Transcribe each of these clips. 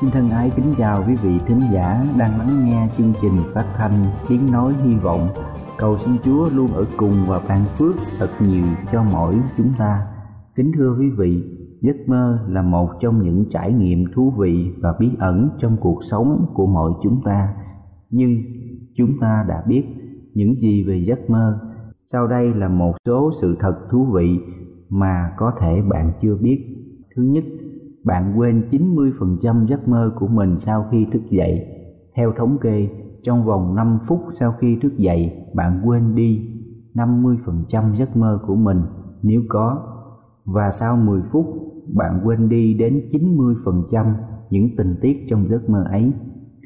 Xin thân ái kính chào quý vị thính giả đang lắng nghe chương trình phát thanh Tiếng Nói Hy Vọng. Cầu xin Chúa luôn ở cùng và ban phước thật nhiều cho mỗi chúng ta. Kính thưa quý vị, giấc mơ là một trong những trải nghiệm thú vị và bí ẩn trong cuộc sống của mọi chúng ta. Nhưng chúng ta đã biết những gì về giấc mơ. Sau đây là một số sự thật thú vị mà có thể bạn chưa biết. Thứ nhất, bạn quên 90% giấc mơ của mình sau khi thức dậy. Theo thống kê, trong vòng 5 phút sau khi thức dậy, bạn quên đi 50% giấc mơ của mình nếu có. Và sau 10 phút, bạn quên đi đến 90% những tình tiết trong giấc mơ ấy.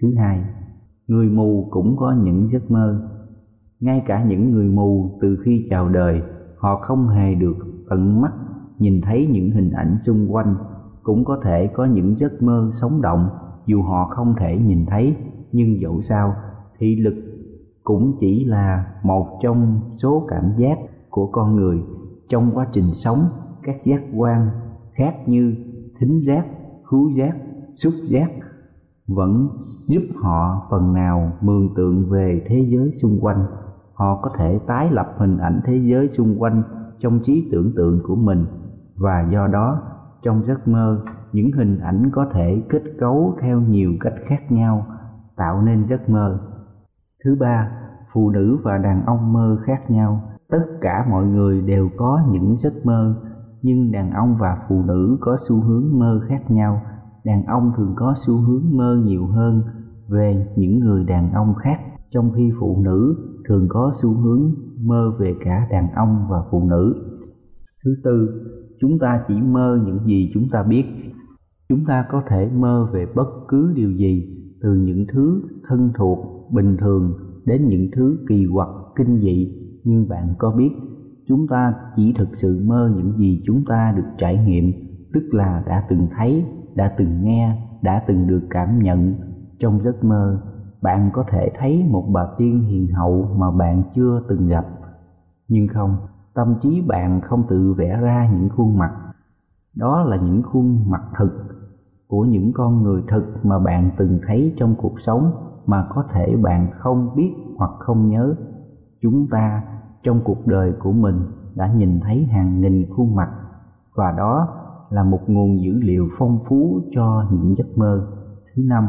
Thứ hai, người mù cũng có những giấc mơ. Ngay cả những người mù từ khi chào đời, họ không hề được tận mắt nhìn thấy những hình ảnh xung quanh cũng có thể có những giấc mơ sống động dù họ không thể nhìn thấy, nhưng dẫu sao, thị lực cũng chỉ là một trong số cảm giác của con người trong quá trình sống. Các giác quan khác như thính giác khứu giác, xúc giác vẫn giúp họ phần nào mường tượng về thế giới xung quanh. Họ có thể tái lập hình ảnh thế giới xung quanh trong trí tưởng tượng của mình và do đó trong giấc mơ, những hình ảnh có thể kết cấu theo nhiều cách khác nhau, tạo nên giấc mơ. Thứ ba, phụ nữ và đàn ông mơ khác nhau. Tất cả mọi người đều có những giấc mơ, nhưng đàn ông và phụ nữ có xu hướng mơ khác nhau. Đàn ông thường có xu hướng mơ nhiều hơn về những người đàn ông khác, trong khi phụ nữ thường có xu hướng mơ về cả đàn ông và phụ nữ. Thứ tư chúng ta chỉ mơ những gì chúng ta biết. Chúng ta có thể mơ về bất cứ điều gì, từ những thứ thân thuộc, bình thường, đến những thứ kỳ quặc, kinh dị. Nhưng bạn có biết, chúng ta chỉ thực sự mơ những gì chúng ta được trải nghiệm, tức là đã từng thấy, đã từng nghe, đã từng được cảm nhận trong giấc mơ. Bạn có thể thấy một bà tiên hiền hậu mà bạn chưa từng gặp. Nhưng không tâm trí bạn không tự vẽ ra những khuôn mặt. Đó là những khuôn mặt thực của những con người thực mà bạn từng thấy trong cuộc sống mà có thể bạn không biết hoặc không nhớ. Chúng ta trong cuộc đời của mình đã nhìn thấy hàng nghìn khuôn mặt và đó là một nguồn dữ liệu phong phú cho những giấc mơ thứ năm.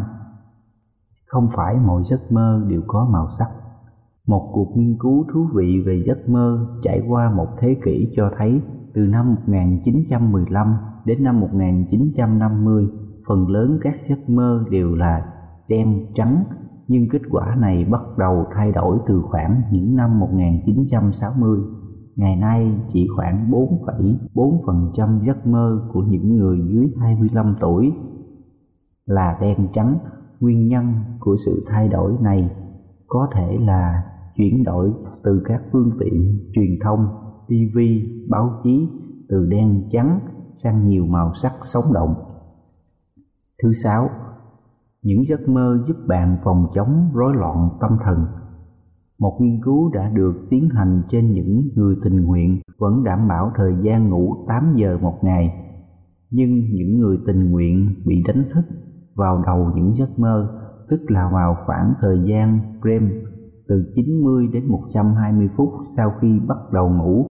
Không phải mọi giấc mơ đều có màu sắc một cuộc nghiên cứu thú vị về giấc mơ trải qua một thế kỷ cho thấy từ năm 1915 đến năm 1950, phần lớn các giấc mơ đều là đen trắng, nhưng kết quả này bắt đầu thay đổi từ khoảng những năm 1960. Ngày nay chỉ khoảng 4,4% giấc mơ của những người dưới 25 tuổi là đen trắng. Nguyên nhân của sự thay đổi này có thể là chuyển đổi từ các phương tiện truyền thông tv báo chí, từ đen trắng sang nhiều màu sắc sống động. Thứ sáu, những giấc mơ giúp bạn phòng chống rối loạn tâm thần. Một nghiên cứu đã được tiến hành trên những người tình nguyện vẫn đảm bảo thời gian ngủ 8 giờ một ngày, nhưng những người tình nguyện bị đánh thức vào đầu những giấc mơ, tức là vào khoảng thời gian REM từ 90 đến 120 phút sau khi bắt đầu ngủ.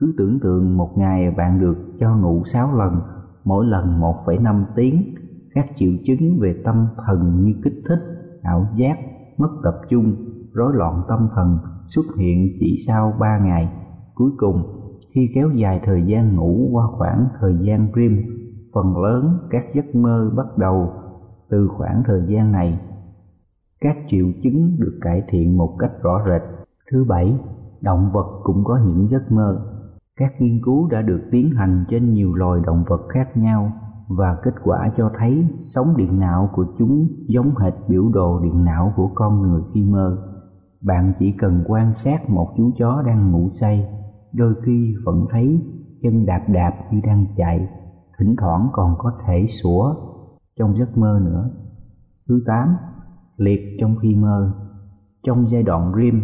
Cứ tưởng tượng một ngày bạn được cho ngủ 6 lần, mỗi lần 1,5 tiếng. Các triệu chứng về tâm thần như kích thích, ảo giác, mất tập trung, rối loạn tâm thần xuất hiện chỉ sau 3 ngày. Cuối cùng, khi kéo dài thời gian ngủ qua khoảng thời gian REM, phần lớn các giấc mơ bắt đầu từ khoảng thời gian này các triệu chứng được cải thiện một cách rõ rệt. Thứ bảy, động vật cũng có những giấc mơ. Các nghiên cứu đã được tiến hành trên nhiều loài động vật khác nhau và kết quả cho thấy sóng điện não của chúng giống hệt biểu đồ điện não của con người khi mơ. Bạn chỉ cần quan sát một chú chó đang ngủ say, đôi khi vẫn thấy chân đạp đạp như đang chạy, thỉnh thoảng còn có thể sủa trong giấc mơ nữa. Thứ tám, liệt trong khi mơ. Trong giai đoạn REM,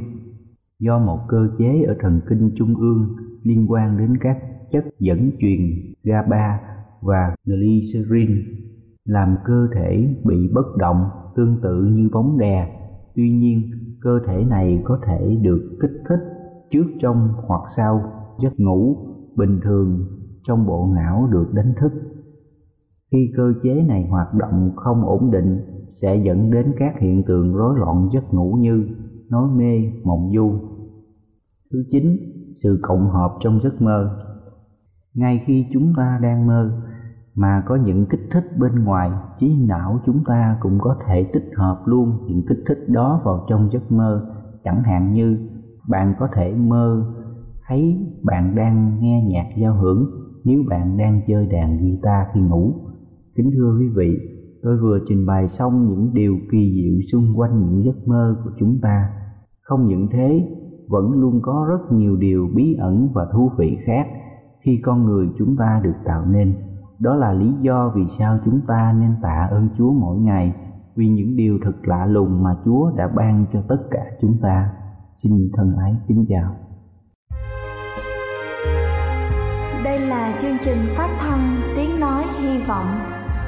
do một cơ chế ở thần kinh trung ương liên quan đến các chất dẫn truyền GABA và glycerin, làm cơ thể bị bất động tương tự như bóng đè. Tuy nhiên, cơ thể này có thể được kích thích trước, trong hoặc sau giấc ngủ bình thường trong bộ não được đánh thức. Khi cơ chế này hoạt động không ổn định sẽ dẫn đến các hiện tượng rối loạn giấc ngủ như nói mê, mộng du. Thứ chín, sự cộng hợp trong giấc mơ. Ngay khi chúng ta đang mơ mà có những kích thích bên ngoài, trí não chúng ta cũng có thể tích hợp luôn những kích thích đó vào trong giấc mơ. Chẳng hạn như bạn có thể mơ thấy bạn đang nghe nhạc giao hưởng nếu bạn đang chơi đàn guitar khi ngủ. Kính thưa quý vị, tôi vừa trình bày xong những điều kỳ diệu xung quanh những giấc mơ của chúng ta. Không những thế, vẫn luôn có rất nhiều điều bí ẩn và thú vị khác khi con người chúng ta được tạo nên. Đó là lý do vì sao chúng ta nên tạ ơn chúa mỗi ngày vì những điều thật lạ lùng mà chúa đã ban cho tất cả chúng ta. Xin thân ái kính chào. Đây là chương trình phát thanh tiếng nói hy vọng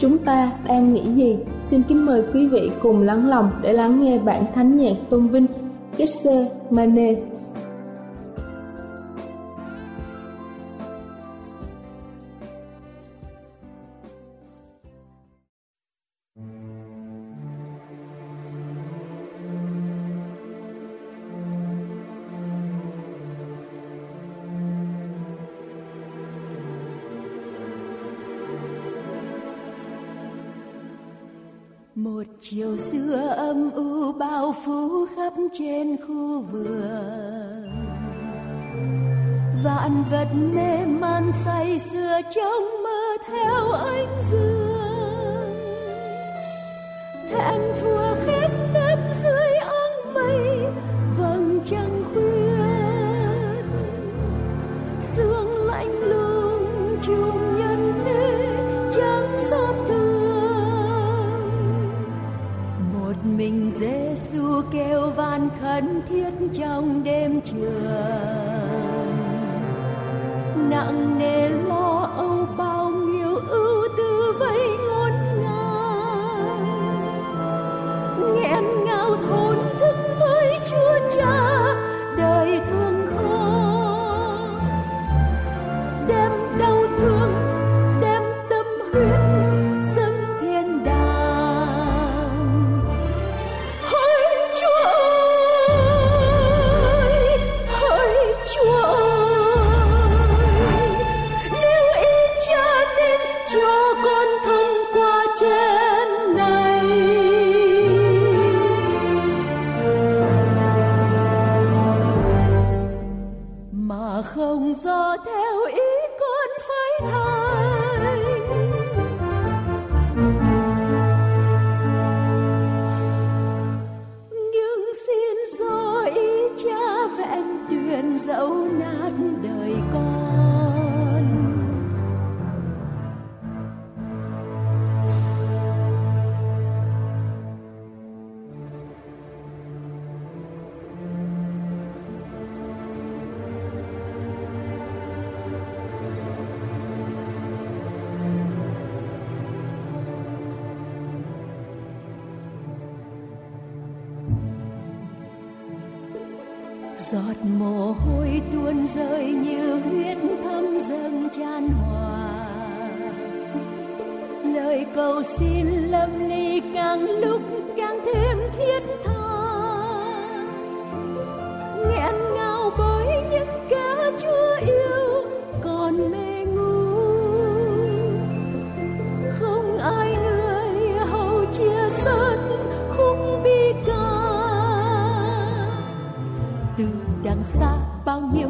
Chúng ta đang nghĩ gì? Xin kính mời quý vị cùng lắng lòng để lắng nghe bản thánh nhạc tôn vinh Getse Mane chiều xưa âm u bao phủ khắp trên khu vườn. Vạn vật mê man say sưa trong mơ theo ánh dương. Thẹn thua khép nếp dưới áng mây, vầng trăng khuya. Sương lạnh lùng thương khẩn thiết trong đêm trường. Nặng nề lời cầu xin lâm ly càng lúc càng thêm thiết tha. Nghẹn ngào bởi những kẻ chúa yêu còn mê ngu. Không ai người hầu chia sớt khúc bi ca. Từ đằng xa bao nhiêu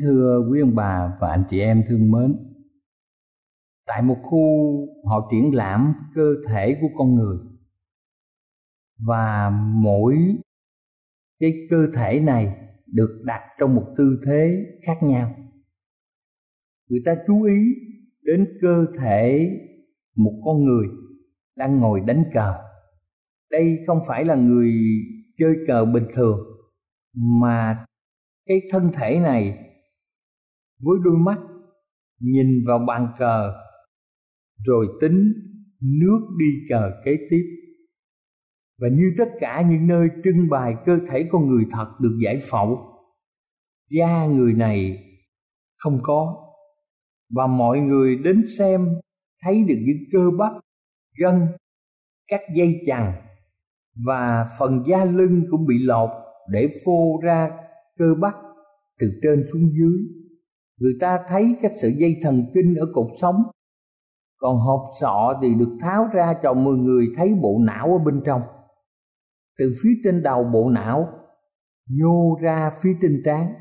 Kính thưa quý ông bà và anh chị em thương mến, Tại một khu họ triển lãm cơ thể của con người Và mỗi cái cơ thể này được đặt trong một tư thế khác nhau. Người ta chú ý đến cơ thể một con người đang ngồi đánh cờ. Đây không phải là người chơi cờ bình thường, Mà cái thân thể này với đôi mắt, nhìn vào bàn cờ, rồi tính nước đi cờ kế tiếp. Và như tất cả những nơi trưng bày cơ thể con người thật được giải phẫu, da người này không có. Và mọi người đến xem, thấy được những cơ bắp, gân, các dây chằng và phần da lưng cũng bị lột để phô ra cơ bắp từ trên xuống dưới người ta thấy các sợi dây thần kinh ở cột sống. Còn hộp sọ thì được tháo ra cho mọi người thấy bộ não ở bên trong. Từ phía trên đầu bộ não, nhô ra phía trên trán.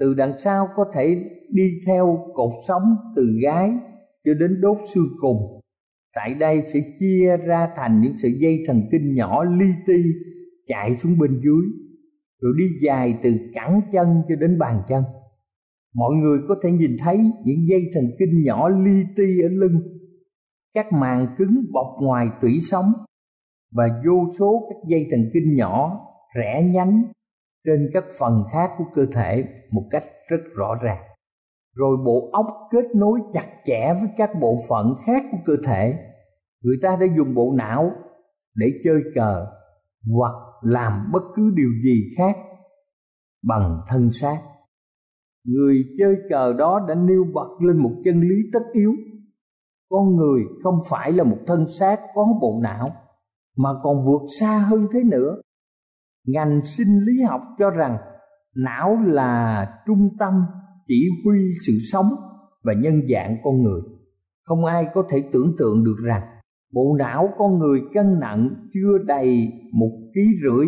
Từ đằng sau có thể đi theo cột sống từ gái cho đến đốt xương cùng. Tại đây sẽ chia ra thành những sợi dây thần kinh nhỏ li ti chạy xuống bên dưới, rồi đi dài từ cẳng chân cho đến bàn chân mọi người có thể nhìn thấy những dây thần kinh nhỏ li ti ở lưng, các màng cứng bọc ngoài tủy sống, và vô số các dây thần kinh nhỏ rẽ nhánh trên các phần khác của cơ thể một cách rất rõ ràng. Rồi bộ óc kết nối chặt chẽ với các bộ phận khác của cơ thể. Người ta đã dùng bộ não để chơi cờ hoặc làm bất cứ điều gì khác bằng thân xác người chơi cờ đó đã nêu bật lên một chân lý tất yếu. Con người không phải là một thân xác có bộ não, mà còn vượt xa hơn thế nữa. Ngành sinh lý học cho rằng não là trung tâm chỉ huy sự sống và nhân dạng con người. Không ai có thể tưởng tượng được rằng bộ não con người cân nặng chưa đầy một ký rưỡi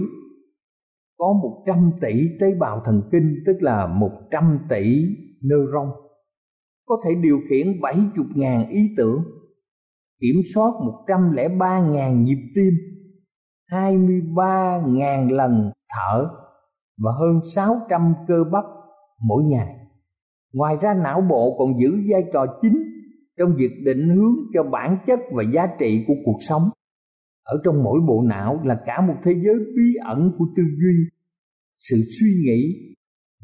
có một trăm tỷ tế bào thần kinh, tức là một trăm tỷ neuron. Có thể điều khiển bảy chục ngàn ý tưởng, kiểm soát một trăm lẻ ba ngàn nhịp tim, hai mươi ba ngàn lần thở và hơn sáu trăm cơ bắp mỗi ngày. Ngoài ra, não bộ còn giữ vai trò chính trong việc định hướng cho bản chất và giá trị của cuộc sống ở trong mỗi bộ não là cả một thế giới bí ẩn của tư duy, sự suy nghĩ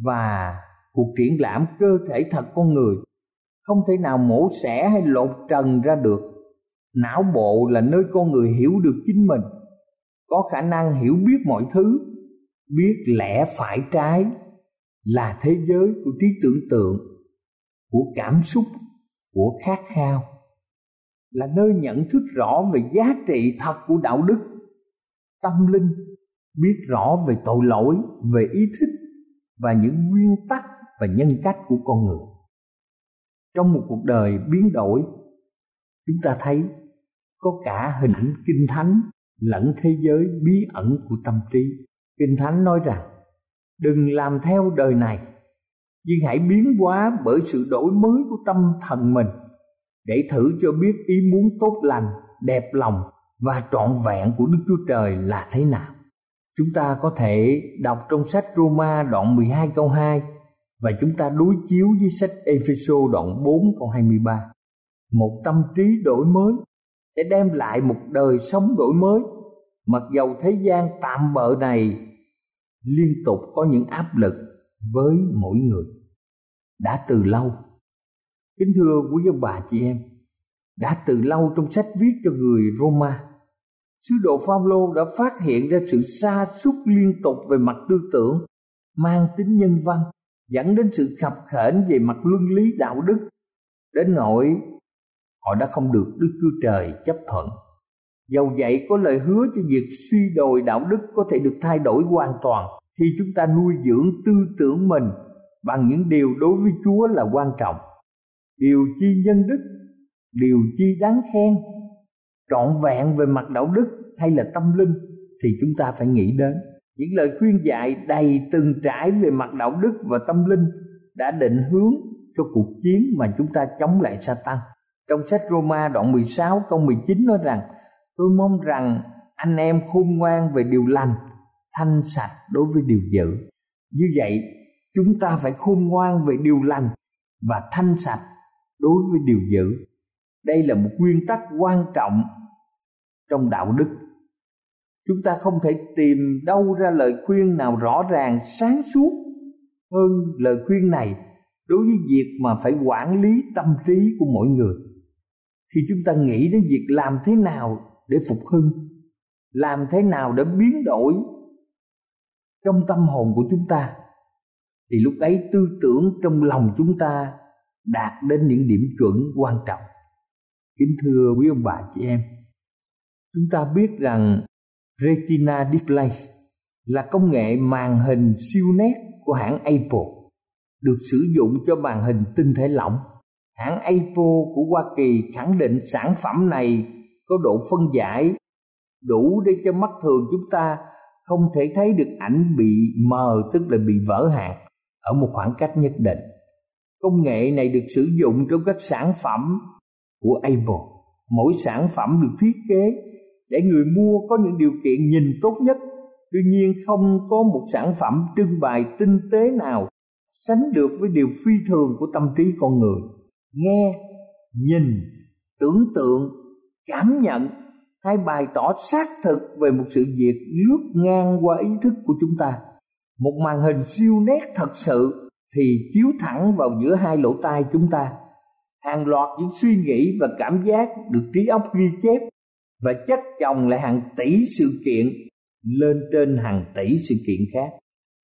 và cuộc triển lãm cơ thể thật con người. Không thể nào mổ xẻ hay lột trần ra được. Não bộ là nơi con người hiểu được chính mình, có khả năng hiểu biết mọi thứ, biết lẽ phải trái, là thế giới của trí tưởng tượng, của cảm xúc, của khát khao là nơi nhận thức rõ về giá trị thật của đạo đức. Tâm linh biết rõ về tội lỗi, về ý thức và những nguyên tắc và nhân cách của con người. Trong một cuộc đời biến đổi, chúng ta thấy có cả hình ảnh kinh thánh lẫn thế giới bí ẩn của tâm trí. Kinh thánh nói rằng, đừng làm theo đời này, nhưng hãy biến hóa bởi sự đổi mới của tâm thần mình để thử cho biết ý muốn tốt lành, đẹp lòng và trọn vẹn của Đức Chúa Trời là thế nào. Chúng ta có thể đọc trong sách Roma đoạn 12 câu 2 và chúng ta đối chiếu với sách Epheso đoạn 4 câu 23. Một tâm trí đổi mới để đem lại một đời sống đổi mới mặc dầu thế gian tạm bợ này liên tục có những áp lực với mỗi người đã từ lâu kính thưa quý ông bà chị em, đã từ lâu trong sách viết cho người Roma, sứ đồ Phaolô đã phát hiện ra sự xa xúc liên tục về mặt tư tưởng, mang tính nhân văn, dẫn đến sự khập khểnh về mặt luân lý đạo đức đến nỗi họ đã không được Đức Chúa Trời chấp thuận. Dầu vậy có lời hứa cho việc suy đồi đạo đức có thể được thay đổi hoàn toàn khi chúng ta nuôi dưỡng tư tưởng mình bằng những điều đối với Chúa là quan trọng. Điều chi nhân đức, điều chi đáng khen, trọn vẹn về mặt đạo đức hay là tâm linh thì chúng ta phải nghĩ đến. Những lời khuyên dạy đầy từng trải về mặt đạo đức và tâm linh đã định hướng cho cuộc chiến mà chúng ta chống lại Satan. Trong sách Roma đoạn 16 câu 19 nói rằng Tôi mong rằng anh em khôn ngoan về điều lành Thanh sạch đối với điều dữ Như vậy chúng ta phải khôn ngoan về điều lành Và thanh sạch đối với điều dữ Đây là một nguyên tắc quan trọng trong đạo đức. Chúng ta không thể tìm đâu ra lời khuyên nào rõ ràng, sáng suốt hơn lời khuyên này đối với việc mà phải quản lý tâm trí của mỗi người. Khi chúng ta nghĩ đến việc làm thế nào để phục hưng, làm thế nào để biến đổi trong tâm hồn của chúng ta, thì lúc ấy tư tưởng trong lòng chúng ta đạt đến những điểm chuẩn quan trọng kính thưa quý ông bà chị em, chúng ta biết rằng retina display là công nghệ màn hình siêu nét của hãng apple, được sử dụng cho màn hình tinh thể lỏng hãng Apple của Hoa Kỳ khẳng định sản phẩm này có độ phân giải đủ để cho mắt thường chúng ta không thể thấy được ảnh bị mờ, tức là bị vỡ hạt, ở một khoảng cách nhất định. Công nghệ này được sử dụng trong các sản phẩm của Apple. Mỗi sản phẩm được thiết kế để người mua có những điều kiện nhìn tốt nhất. Tuy nhiên không có một sản phẩm trưng bày tinh tế nào sánh được với điều phi thường của tâm trí con người. Nghe, nhìn, tưởng tượng, cảm nhận hay bày tỏ xác thực về một sự việc lướt ngang qua ý thức của chúng ta. Một màn hình siêu nét thật sự thì chiếu thẳng vào giữa hai lỗ tai chúng ta. Hàng loạt những suy nghĩ và cảm giác được trí óc ghi chép và chất chồng lại hàng tỷ sự kiện lên trên hàng tỷ sự kiện khác.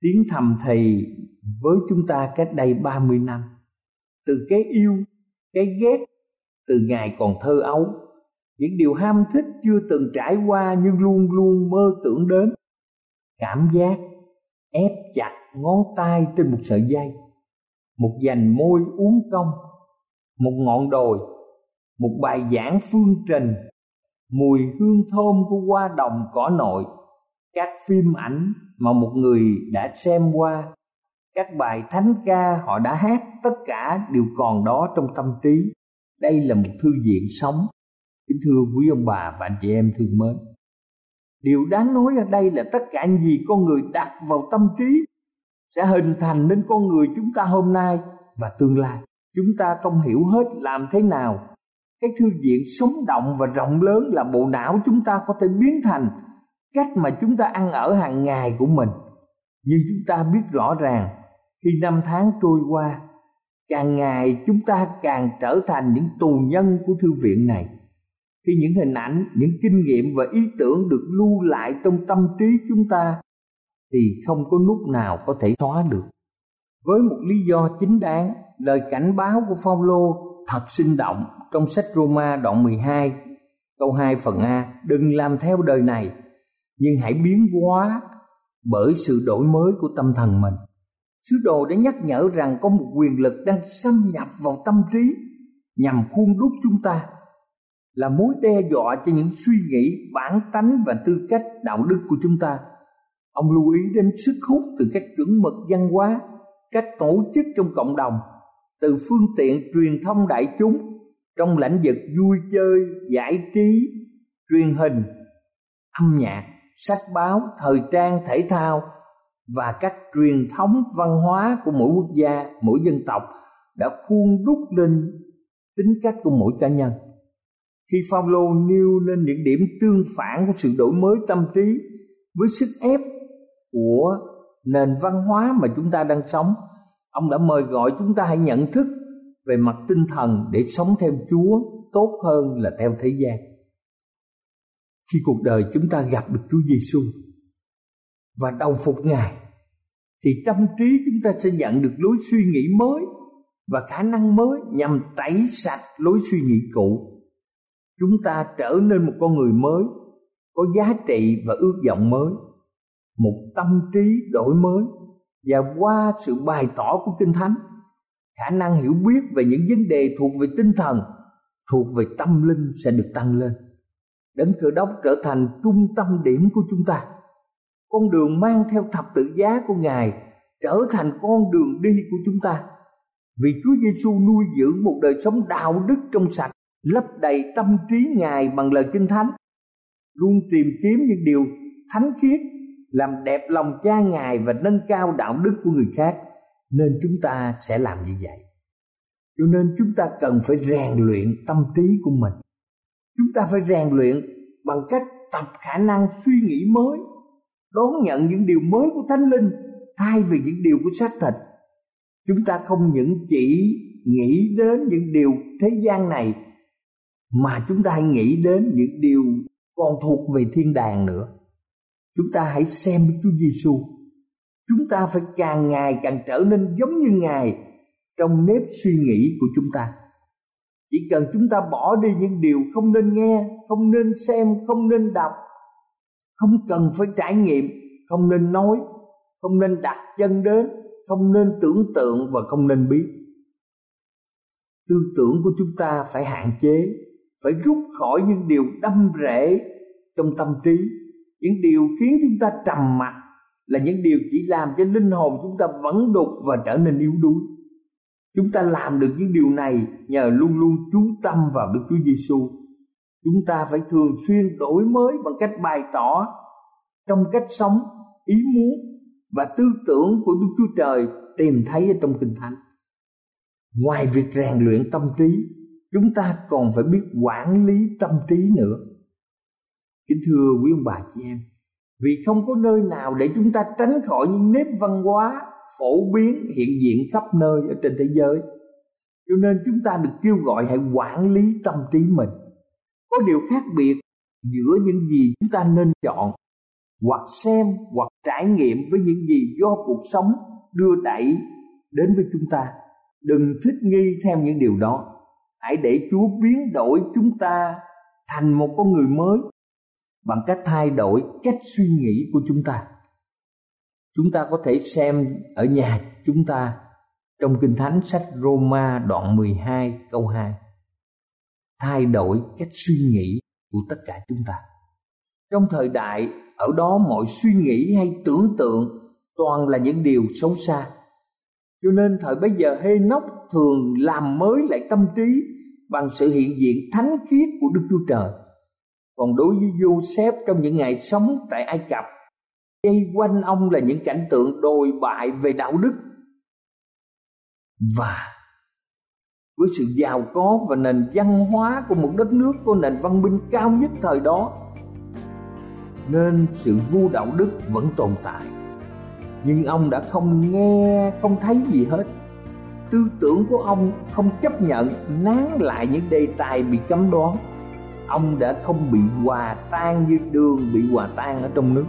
Tiếng thầm thì với chúng ta cách đây 30 năm. Từ cái yêu, cái ghét, từ ngày còn thơ ấu, những điều ham thích chưa từng trải qua nhưng luôn luôn mơ tưởng đến. Cảm giác ép chặt ngón tay trên một sợi dây, một dành môi uống công, một ngọn đồi, một bài giảng phương trình, mùi hương thơm của hoa đồng cỏ nội, các phim ảnh mà một người đã xem qua các bài thánh ca họ đã hát tất cả đều còn đó trong tâm trí. Đây là một thư viện sống. Kính thưa quý ông bà và anh chị em thương mến điều đáng nói ở đây là tất cả những gì con người đặt vào tâm trí sẽ hình thành nên con người chúng ta hôm nay và tương lai. Chúng ta không hiểu hết làm thế nào. Cái thư viện sống động và rộng lớn là bộ não chúng ta có thể biến thành cách mà chúng ta ăn ở hàng ngày của mình. Nhưng chúng ta biết rõ ràng, khi năm tháng trôi qua, càng ngày chúng ta càng trở thành những tù nhân của thư viện này. Khi những hình ảnh, những kinh nghiệm và ý tưởng được lưu lại trong tâm trí chúng ta thì không có nút nào có thể xóa được với một lý do chính đáng, lời cảnh báo của Phaolô thật sinh động trong sách Roma đoạn 12 câu 2 phần A, đừng làm theo đời này, nhưng hãy biến hóa bởi sự đổi mới của tâm thần mình Sứ đồ đã nhắc nhở rằng có một quyền lực đang xâm nhập vào tâm trí, nhằm khuôn đúc chúng ta, là mối đe dọa cho những suy nghĩ, bản tánh và tư cách đạo đức của chúng ta. Ông lưu ý đến sức hút từ các chuẩn mực văn hóa, các tổ chức trong cộng đồng, từ phương tiện truyền thông đại chúng trong lĩnh vực vui chơi, giải trí, truyền hình, âm nhạc, sách báo, thời trang, thể thao và các truyền thống văn hóa của mỗi quốc gia, mỗi dân tộc đã khuôn đúc lên tính cách của mỗi cá nhân. Khi Phaolô nêu lên những điểm tương phản của sự đổi mới tâm trí với sức ép của nền văn hóa mà chúng ta đang sống, ông đã mời gọi chúng ta hãy nhận thức về mặt tinh thần để sống theo Chúa tốt hơn là theo thế gian. Khi cuộc đời chúng ta gặp được Chúa Giêsu, và đầu phục Ngài thì tâm trí chúng ta sẽ nhận được lối suy nghĩ mới và khả năng mới nhằm tẩy sạch lối suy nghĩ cũ. Chúng ta trở nên một con người mới, có giá trị và ước vọng mới, một tâm trí đổi mới và qua sự bày tỏ của Kinh Thánh, khả năng hiểu biết về những vấn đề thuộc về tinh thần, thuộc về tâm linh sẽ được tăng lên. Đấng Cơ Đốc trở thành trung tâm điểm của chúng ta con đường mang theo thập tự giá của Ngài trở thành con đường đi của chúng ta. Vì Chúa Giêsu nuôi dưỡng một đời sống đạo đức trong sạch, lấp đầy tâm trí Ngài bằng lời Kinh Thánh, luôn tìm kiếm những điều thánh khiết, làm đẹp lòng cha Ngài và nâng cao đạo đức của người khác, nên chúng ta sẽ làm như vậy. Cho nên chúng ta cần phải rèn luyện tâm trí của mình. Chúng ta phải rèn luyện bằng cách tập khả năng suy nghĩ mới đón nhận những điều mới của thánh linh thay vì những điều của xác thịt chúng ta không những chỉ nghĩ đến những điều thế gian này mà chúng ta hãy nghĩ đến những điều còn thuộc về thiên đàng nữa chúng ta hãy xem Chúa Giêsu chúng ta phải càng ngày càng trở nên giống như ngài trong nếp suy nghĩ của chúng ta. Chỉ cần chúng ta bỏ đi những điều không nên nghe, không nên xem, không nên đọc, không cần phải trải nghiệm, không nên nói, không nên đặt chân đến, không nên tưởng tượng và không nên biết. Tư tưởng của chúng ta phải hạn chế, phải rút khỏi những điều đâm rễ trong tâm trí những điều khiến chúng ta trầm mặc là những điều chỉ làm cho linh hồn chúng ta vẫn đục và trở nên yếu đuối Chúng ta làm được những điều này nhờ luôn luôn chú tâm vào Đức Chúa Giêsu. Chúng ta phải thường xuyên đổi mới bằng cách bày tỏ trong cách sống, ý muốn và tư tưởng của Đức Chúa Trời tìm thấy ở trong Kinh Thánh. Ngoài việc rèn luyện tâm trí, chúng ta còn phải biết quản lý tâm trí nữa. Kính thưa quý ông bà chị em, vì không có nơi nào để chúng ta tránh khỏi những nếp văn hóa phổ biến hiện diện khắp nơi ở trên thế giới. Cho nên chúng ta được kêu gọi hãy quản lý tâm trí mình. Có điều khác biệt giữa những gì chúng ta nên chọn hoặc xem hoặc trải nghiệm với những gì do cuộc sống đưa đẩy đến với chúng ta. Đừng thích nghi theo những điều đó. Hãy để chúa biến đổi chúng ta thành một con người mới bằng cách thay đổi cách suy nghĩ của chúng ta. Chúng ta có thể xem ở nhà chúng ta trong Kinh Thánh sách Roma đoạn 12 câu 2 thay đổi cách suy nghĩ của tất cả chúng ta. Trong thời đại, ở đó mọi suy nghĩ hay tưởng tượng toàn là những điều xấu xa. Cho nên thời bấy giờ hê nóc thường làm mới lại tâm trí bằng sự hiện diện thánh khiết của đức chúa trời còn đối với Joseph trong những ngày sống tại Ai Cập dây quanh ông là những cảnh tượng đồi bại về đạo đức và với sự giàu có và nền văn hóa của một đất nước có nền văn minh cao nhất thời đó, nên sự vô đạo đức vẫn tồn tại. Nhưng ông đã không nghe, không thấy gì hết. Tư tưởng của ông không chấp nhận nán lại những đề tài bị cấm đoán ông đã không bị hòa tan như đường bị hòa tan ở trong nước.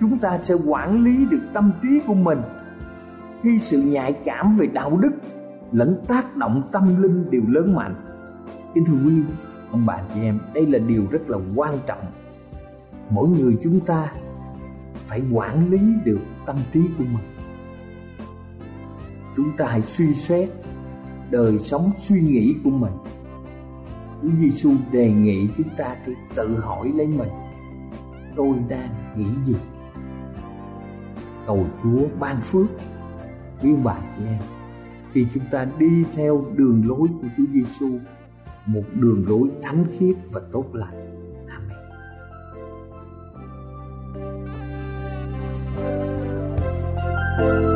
Chúng ta sẽ quản lý được tâm trí của mình. Khi sự nhạy cảm về đạo đức lẫn tác động tâm linh đều lớn mạnh. Kính thưa quý ông bà chị em, đây là điều rất là quan trọng. Mỗi người chúng ta phải quản lý được tâm trí của mình. Chúng ta hãy suy xét đời sống suy nghĩ của mình. Chúa Giêsu đề nghị chúng ta thì tự hỏi lấy mình tôi đang nghĩ gì cầu Chúa ban phước quý ông bà chị em khi chúng ta đi theo đường lối của Chúa Giêsu một đường lối thánh khiết và tốt lành. Amen.